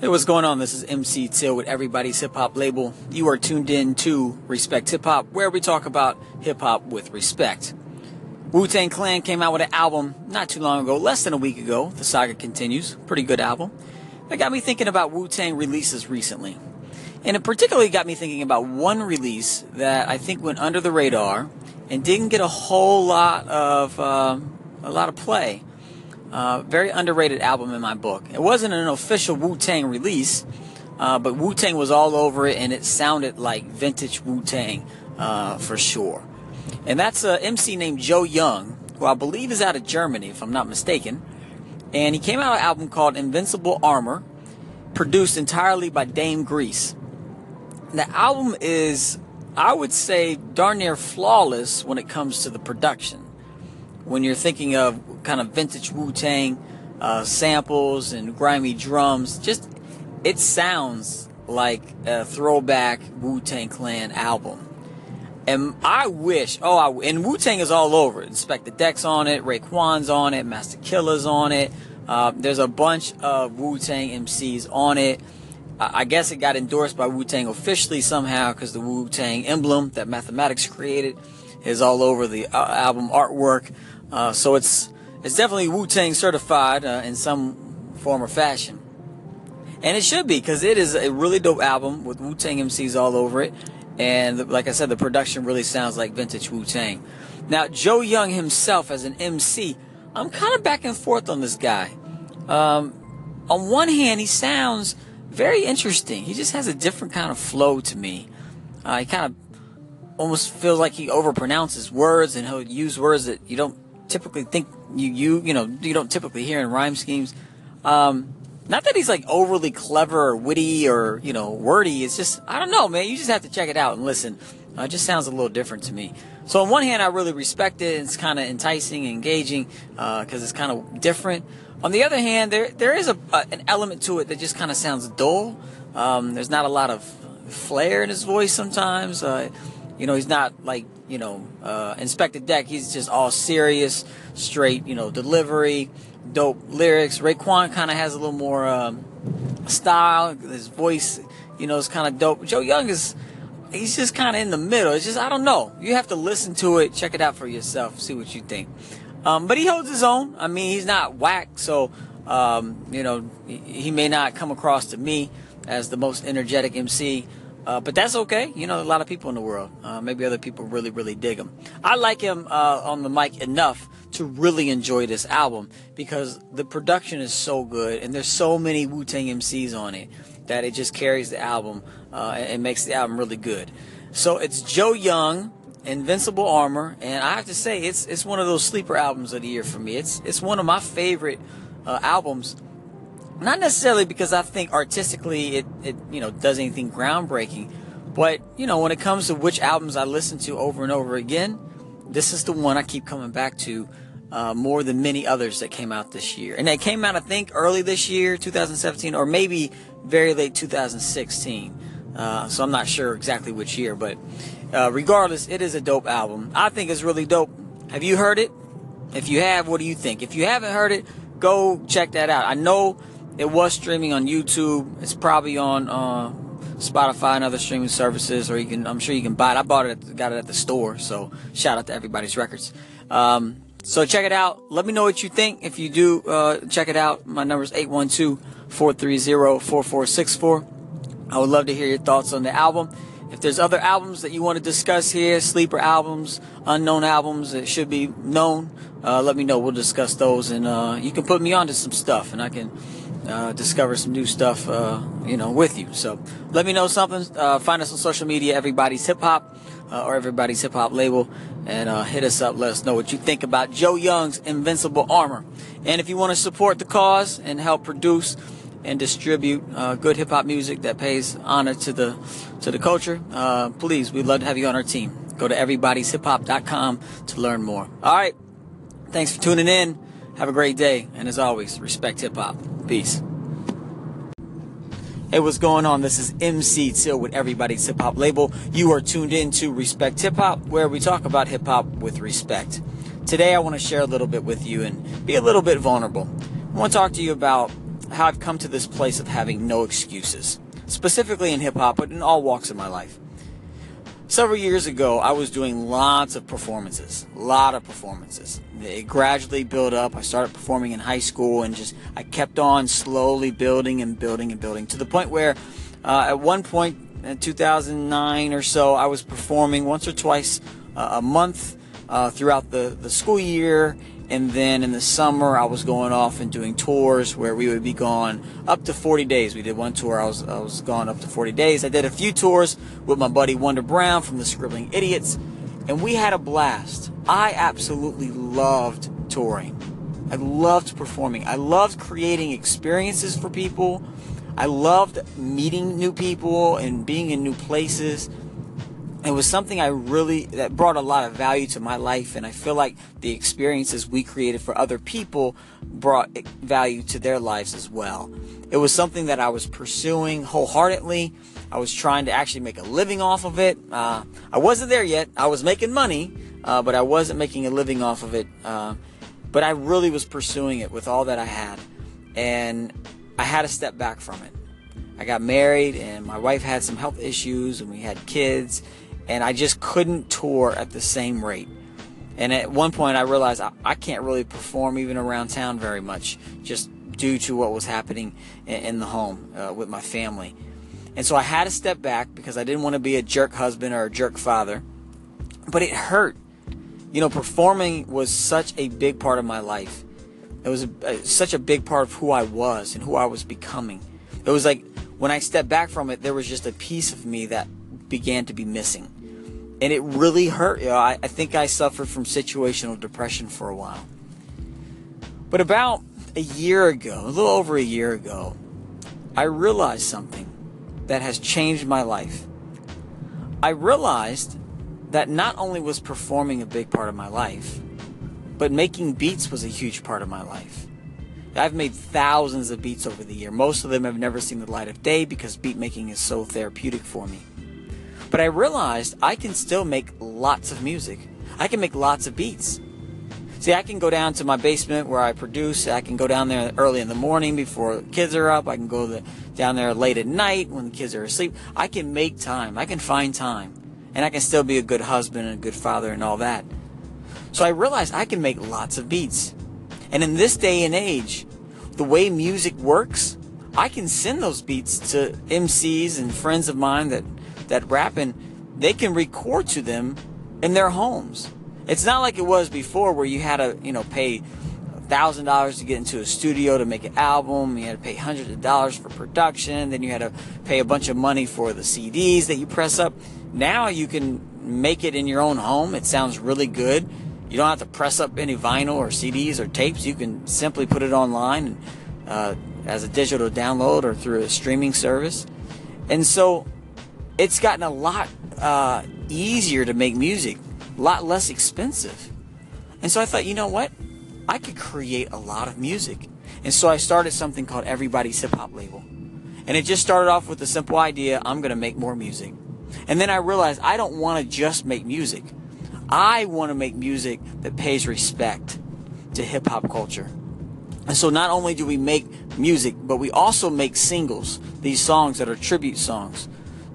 Hey, what's going on? This is MC Till with Everybody's Hip Hop label. You are tuned in to Respect Hip Hop, where we talk about hip hop with respect. Wu Tang Clan came out with an album not too long ago, less than a week ago. The saga continues. Pretty good album. That got me thinking about Wu Tang releases recently. And it particularly got me thinking about one release that I think went under the radar and didn't get a whole lot of uh, a lot of play. Uh, very underrated album in my book. It wasn't an official Wu Tang release, uh, but Wu Tang was all over it, and it sounded like vintage Wu Tang uh, for sure. And that's an MC named Joe Young, who I believe is out of Germany, if I'm not mistaken. And he came out an album called Invincible Armor, produced entirely by Dame Grease. The album is, I would say, darn near flawless when it comes to the production when you're thinking of kind of vintage Wu Tang uh, samples and grimy drums, just it sounds like a throwback Wu Tang Clan album. And I wish, oh, I, and Wu Tang is all over it. the Deck's on it, Raekwon's on it, Masta Killa's on it. Uh, there's a bunch of Wu Tang MCs on it. I guess it got endorsed by Wu Tang officially somehow because the Wu Tang emblem that Mathematics created is all over the uh, album artwork. Uh, so it's it's definitely Wu Tang certified uh, in some form or fashion, and it should be because it is a really dope album with Wu Tang MCs all over it. And the, like I said, the production really sounds like vintage Wu Tang. Now, Joe Young himself as an MC, I'm kind of back and forth on this guy. Um, on one hand, he sounds very interesting. He just has a different kind of flow to me. Uh, he kind of almost feels like he overpronounces words and he'll use words that you don't typically think you you you know you don't typically hear in rhyme schemes. Um, not that he's like overly clever or witty or you know wordy. It's just I don't know, man. You just have to check it out and listen. Uh, it just sounds a little different to me. So on one hand, I really respect it. It's kind of enticing and engaging because uh, it's kind of different. On the other hand, there there is a, an element to it that just kind of sounds dull. Um, there's not a lot of flair in his voice sometimes. Uh, you know, he's not like, you know, uh, Inspectah Deck. He's just all serious, straight, you know, delivery, dope lyrics. Raekwon kind of has a little more um, style. His voice, you know, is kind of dope. Joe Young is, he's just kind of in the middle. It's just, I don't know. You have to listen to it, check it out for yourself, see what you think. Um, but he holds his own. I mean, he's not whack, so, um, you know, he may not come across to me as the most energetic MC uh, but that's okay. You know, a lot of people in the world. Uh, maybe other people really, really dig him. I like him uh, on the mic enough to really enjoy this album because the production is so good and there's so many Wu Tang MCs on it that it just carries the album uh, and makes the album really good. So it's Joe Young, Invincible Armor, and I have to say it's it's one of those sleeper albums of the year for me. It's it's one of my favorite uh, albums not necessarily because I think artistically it, it you know does anything groundbreaking, but you know when it comes to which albums I listen to over and over again, this is the one I keep coming back to uh, more than many others that came out this year. And they came out I think early this year, 2017, or maybe very late 2016. Uh, so I'm not sure exactly which year, but uh, regardless, it is a dope album. I think it's really dope. Have you heard it? If you have, what do you think? If you haven't heard it, go check that out. I know it was streaming on YouTube. It's probably on uh, Spotify and other streaming services, or you can. I'm sure you can buy it. I bought it, got it at the store. So shout out to everybody's records. Um, so check it out. Let me know what you think. If you do, uh, check it out. My number is 812-430-4464. I would love to hear your thoughts on the album. If there's other albums that you want to discuss here, sleeper albums, unknown albums that should be known, uh, let me know. We'll discuss those, and uh, you can put me onto some stuff, and I can uh, discover some new stuff, uh, you know, with you. So let me know something. Uh, find us on social media, Everybody's Hip Hop uh, or Everybody's Hip Hop label, and uh, hit us up. Let us know what you think about Joe Young's Invincible Armor. And if you want to support the cause and help produce and distribute uh, good hip hop music that pays honor to the to the culture, please, we'd love to have you on our team. Go to everybody'shiphop.com to learn more. All right. Thanks for tuning in. Have a great day. And as always, respect hip hop. Peace. Hey, what's going on? This is MC Till with Everybody's Hip Hop label. You are tuned in to Respect Hip Hop, where we talk about hip hop with respect. Today, I want to share a little bit with you and be a little bit vulnerable. I want to talk to you about how I've come to this place of having no excuses, specifically in hip hop, but in all walks of my life. Several years ago, I was doing lots of performances, a lot of performances. It gradually built up. I started performing in high school and just, I kept on slowly building and building and building to the point where, uh, at one point in 2009 or so, I was performing once or twice uh, a month uh, throughout the, the school year and then in the summer, I was going off and doing tours where we would be gone up to 40 days. We did one tour, I was, I was gone up to 40 days. I did a few tours with my buddy Wonder Brown from the Scribbling Idiots, and we had a blast. I absolutely loved touring. I loved performing. I loved creating experiences for people. I loved meeting new people and being in new places it was something I really that brought a lot of value to my life and I feel like the experiences we created for other people brought value to their lives as well. It was something that I was pursuing wholeheartedly. I was trying to actually make a living off of it. Uh, I wasn't there yet. I was making money, uh, but I wasn't making a living off of it. Uh, but I really was pursuing it with all that I had, and I had to step back from it. I got married, and my wife had some health issues, and we had kids and I just couldn't tour at the same rate. And at one point, I realized I, I can't really perform even around town very much, just due to what was happening in, in the home uh, with my family. And so I had to step back because I didn't want to be a jerk husband or a jerk father. But it hurt. You know, performing was such a big part of my life. It was a, a, such a big part of who I was and who I was becoming. It was like when I stepped back from it, there was just a piece of me that began to be missing and it really hurt. You know, I, I think I suffered from situational depression for a while. But about a year ago, a little over a year ago, I realized something that has changed my life. I realized that not only was performing a big part of my life, but making beats was a huge part of my life. I've made thousands of beats over the year. Most of them have never seen the light of day because beat making is so therapeutic for me. But I realized I can still make lots of music. I can make lots of beats. See, I can go down to my basement where I produce. I can go down there early in the morning before kids are up. I can go the, down there late at night when the kids are asleep. I can make time. I can find time. And I can still be a good husband and a good father and all that. So I realized I can make lots of beats. And in this day and age, the way music works, I can send those beats to MCs and friends of mine that that rapping, they can record to them in their homes. It's not like it was before where you had to, you know, pay thousand dollars to get into a studio to make an album. You had to pay hundreds of dollars for production. Then you had to pay a bunch of money for the CDs that you press up. Now you can make it in your own home. It sounds really good. You don't have to press up any vinyl or CDs or tapes. You can simply put it online uh, as a digital download or through a streaming service. And so it's gotten a lot uh, easier to make music, a lot less expensive. And so I thought, you know what? I could create a lot of music. And so I started something called Everybody's Hip Hop Label. And it just started off with the simple idea I'm going to make more music. And then I realized I don't want to just make music. I want to make music that pays respect to hip hop culture. And so not only do we make music, but we also make singles, these songs that are tribute songs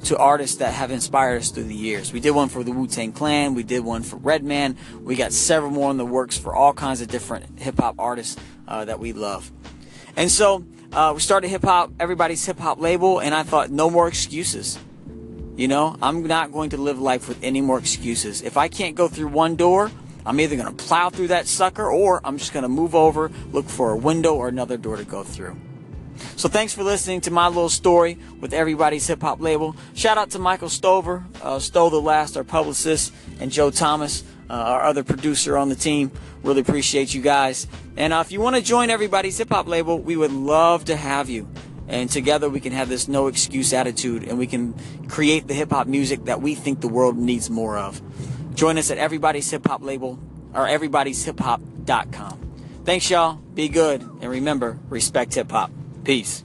to artists that have inspired us through the years. We did one for the Wu Tang Clan. We did one for Redman. We got several more in the works for all kinds of different hip hop artists uh, that we love. And so uh, we started hip hop, everybody's hip hop label, and I thought, no more excuses. You know, I'm not going to live life with any more excuses. If I can't go through one door, I'm either going to plow through that sucker or I'm just going to move over, look for a window or another door to go through. So thanks for listening to my little story with everybody's hip hop label. Shout out to Michael Stover, uh, the Last, our publicist, and Joe Thomas, uh, our other producer on the team. Really appreciate you guys. And uh, if you want to join everybody's hip hop label, we would love to have you. And together we can have this no excuse attitude and we can create the hip hop music that we think the world needs more of. Join us at everybody's hip hop label or everybody's hip hop.com. Thanks, y'all. Be good. And remember, respect hip hop. Peace.